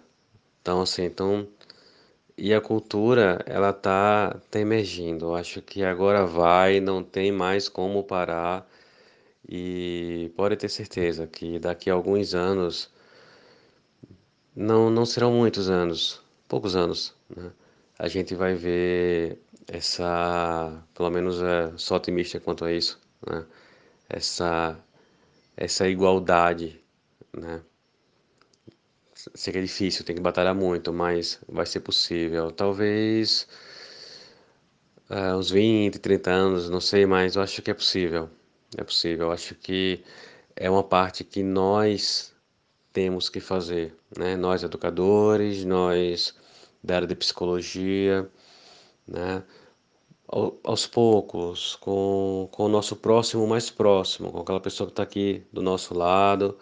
Então assim, então e a cultura ela tá, tá emergindo. Eu acho que agora vai, não tem mais como parar. E pode ter certeza que daqui a alguns anos, não, não serão muitos anos, poucos anos, né? A gente vai ver essa, pelo menos é, sou otimista quanto a isso, né? Essa, essa igualdade, né? Que é difícil, tem que batalhar muito, mas vai ser possível. Talvez é, uns 20, 30 anos, não sei, mas eu acho que é possível. É possível. Eu acho que é uma parte que nós temos que fazer, né? Nós educadores, nós da área de psicologia, né? Aos poucos, com, com o nosso próximo mais próximo, com aquela pessoa que está aqui do nosso lado,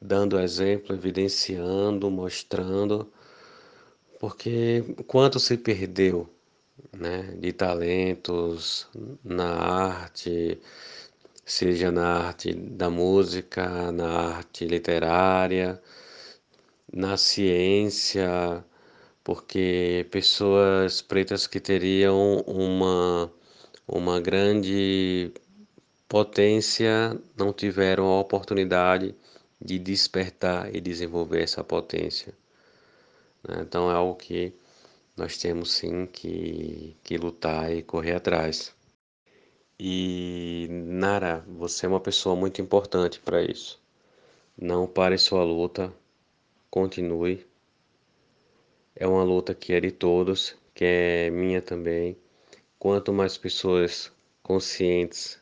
dando exemplo, evidenciando, mostrando, porque quanto se perdeu, né? De talentos na arte, seja na arte da música, na arte literária, na ciência, porque pessoas pretas que teriam uma, uma grande potência não tiveram a oportunidade de despertar e desenvolver essa potência. Né? Então é algo que nós temos sim que, que lutar e correr atrás. E Nara, você é uma pessoa muito importante para isso. Não pare sua luta, continue. É uma luta que é de todos, que é minha também. Quanto mais pessoas conscientes,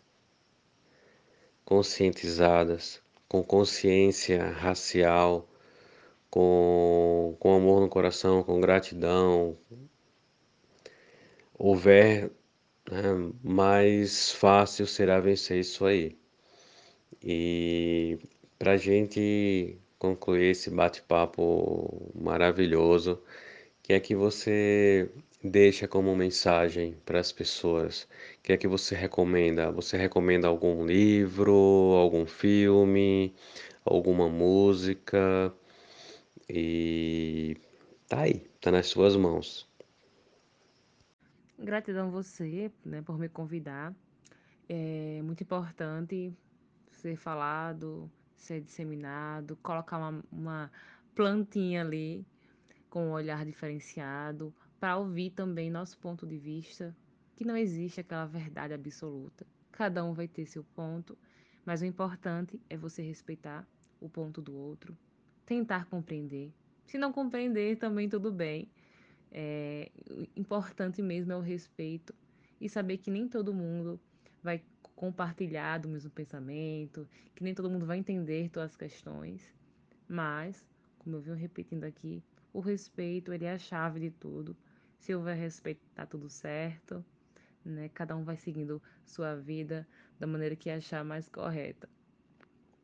conscientizadas, com consciência racial, com, com amor no coração, com gratidão, houver né, mais fácil será vencer isso aí. E para gente concluir esse bate-papo maravilhoso, que é que você deixa como mensagem para as pessoas? O que é que você recomenda? Você recomenda algum livro, algum filme, alguma música? E tá aí, tá nas suas mãos. Gratidão a você, né, por me convidar. é muito importante ser falado, ser disseminado, colocar uma, uma plantinha ali com um olhar diferenciado, para ouvir também nosso ponto de vista, que não existe aquela verdade absoluta. Cada um vai ter seu ponto, mas o importante é você respeitar o ponto do outro, tentar compreender. Se não compreender, também tudo bem. É, importante mesmo é o respeito e saber que nem todo mundo vai compartilhar do mesmo pensamento, que nem todo mundo vai entender todas as questões, mas, como eu venho repetindo aqui, o respeito ele é a chave de tudo. Se houver respeito, tá tudo certo, né? Cada um vai seguindo sua vida da maneira que achar mais correta.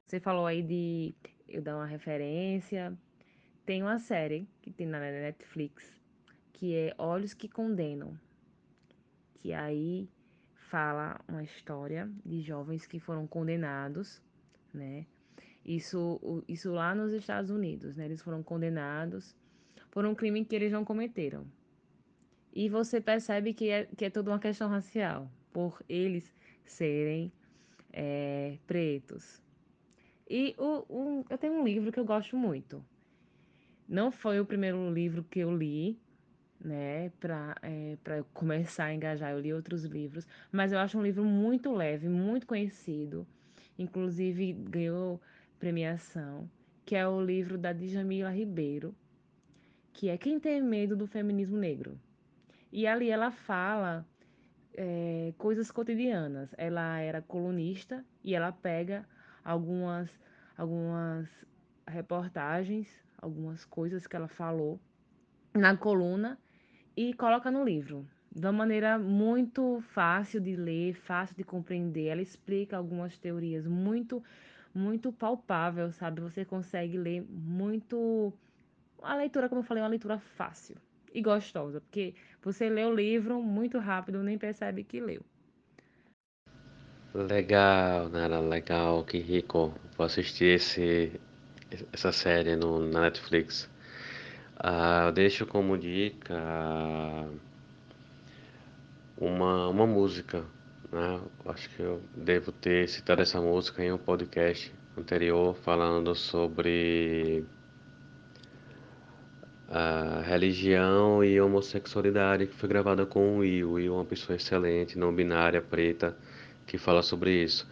Você falou aí de eu dar uma referência. Tem uma série que tem na Netflix que é Olhos que Condenam, que aí fala uma história de jovens que foram condenados, né? Isso, isso lá nos Estados Unidos, né? Eles foram condenados por um crime que eles não cometeram. E você percebe que é, que é toda uma questão racial, por eles serem é, pretos. E o, o, eu tenho um livro que eu gosto muito. Não foi o primeiro livro que eu li, né, para é, para começar a engajar. Eu li outros livros, mas eu acho um livro muito leve, muito conhecido, inclusive ganhou premiação, que é o livro da Djamila Ribeiro, que é Quem Tem Medo do Feminismo Negro. E ali ela fala é, coisas cotidianas. Ela era colunista e ela pega algumas, algumas reportagens, algumas coisas que ela falou na coluna e coloca no livro. De uma maneira muito fácil de ler, fácil de compreender. Ela explica algumas teorias muito, muito palpável, sabe? Você consegue ler muito. A leitura, como eu falei, é uma leitura fácil e gostosa, porque você lê o livro muito rápido, nem percebe que leu. Legal, Nara, legal, que rico. Vou assistir esse, essa série no, na Netflix. Ah, eu deixo como dica uma, uma música, né? Acho que eu devo ter citado essa música em um podcast anterior falando sobre a religião e homossexualidade que foi gravada com o Will. Will é uma pessoa excelente, não binária, preta, que fala sobre isso.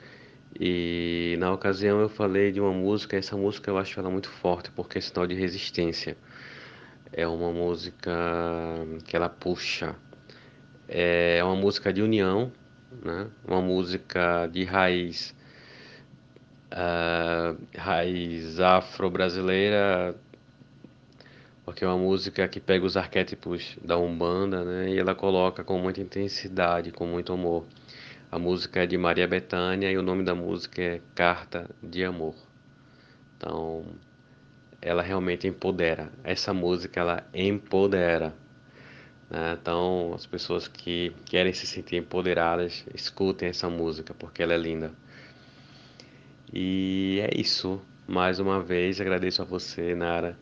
E na ocasião eu falei de uma música, essa música eu acho ela muito forte porque é sinal de resistência é uma música que ela puxa. É uma música de união, né? uma música de raiz, uh, raiz afro-brasileira, porque é uma música que pega os arquétipos da Umbanda né? e ela coloca com muita intensidade, com muito amor. A música é de Maria Bethânia e o nome da música é Carta de Amor. Então, ela realmente empodera. Essa música ela empodera. Né? Então, as pessoas que querem se sentir empoderadas, escutem essa música porque ela é linda. E é isso. Mais uma vez agradeço a você, Nara,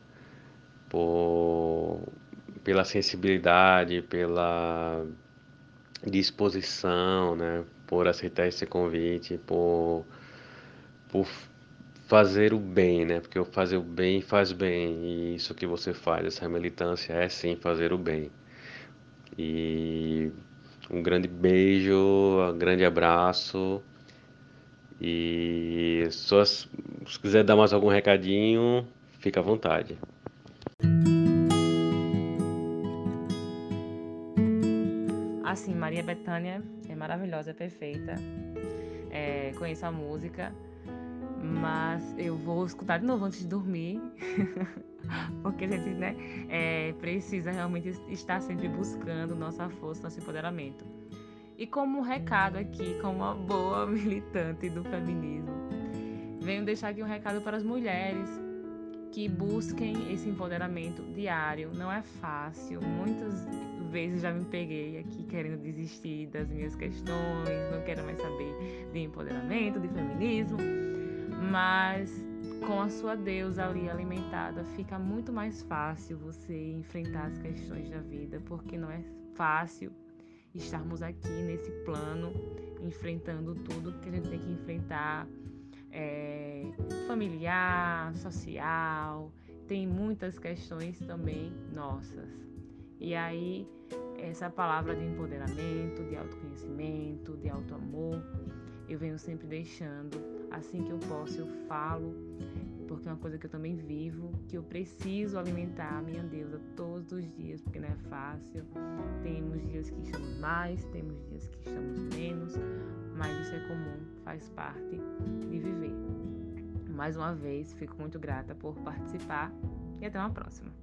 por pela sensibilidade, pela disposição, né, por aceitar esse convite, por por fazer o bem, né? Porque fazer o bem faz bem. E isso que você faz, essa militância é sim fazer o bem. E um grande beijo, um grande abraço. E só, se quiser dar mais algum recadinho, fica à vontade. Assim, Maria Bethânia é maravilhosa, é perfeita. É, conheço a música mas eu vou escutar de novo antes de dormir, porque a gente né, é, precisa realmente estar sempre buscando nossa força, nosso empoderamento. E como um recado aqui, como uma boa militante do feminismo, venho deixar aqui um recado para as mulheres que busquem esse empoderamento diário. Não é fácil, muitas vezes já me peguei aqui querendo desistir das minhas questões, não quero mais saber de empoderamento, de feminismo mas com a sua deusa ali alimentada, fica muito mais fácil você enfrentar as questões da vida, porque não é fácil estarmos aqui nesse plano enfrentando tudo que a gente tem que enfrentar, é, familiar, social, tem muitas questões também nossas. E aí, essa palavra de empoderamento, de autoconhecimento, de autoamor, eu venho sempre deixando. Assim que eu posso, eu falo, porque é uma coisa que eu também vivo, que eu preciso alimentar a minha deusa todos os dias, porque não é fácil. Temos dias que estamos mais, temos dias que estamos menos, mas isso é comum, faz parte de viver. Mais uma vez, fico muito grata por participar e até uma próxima.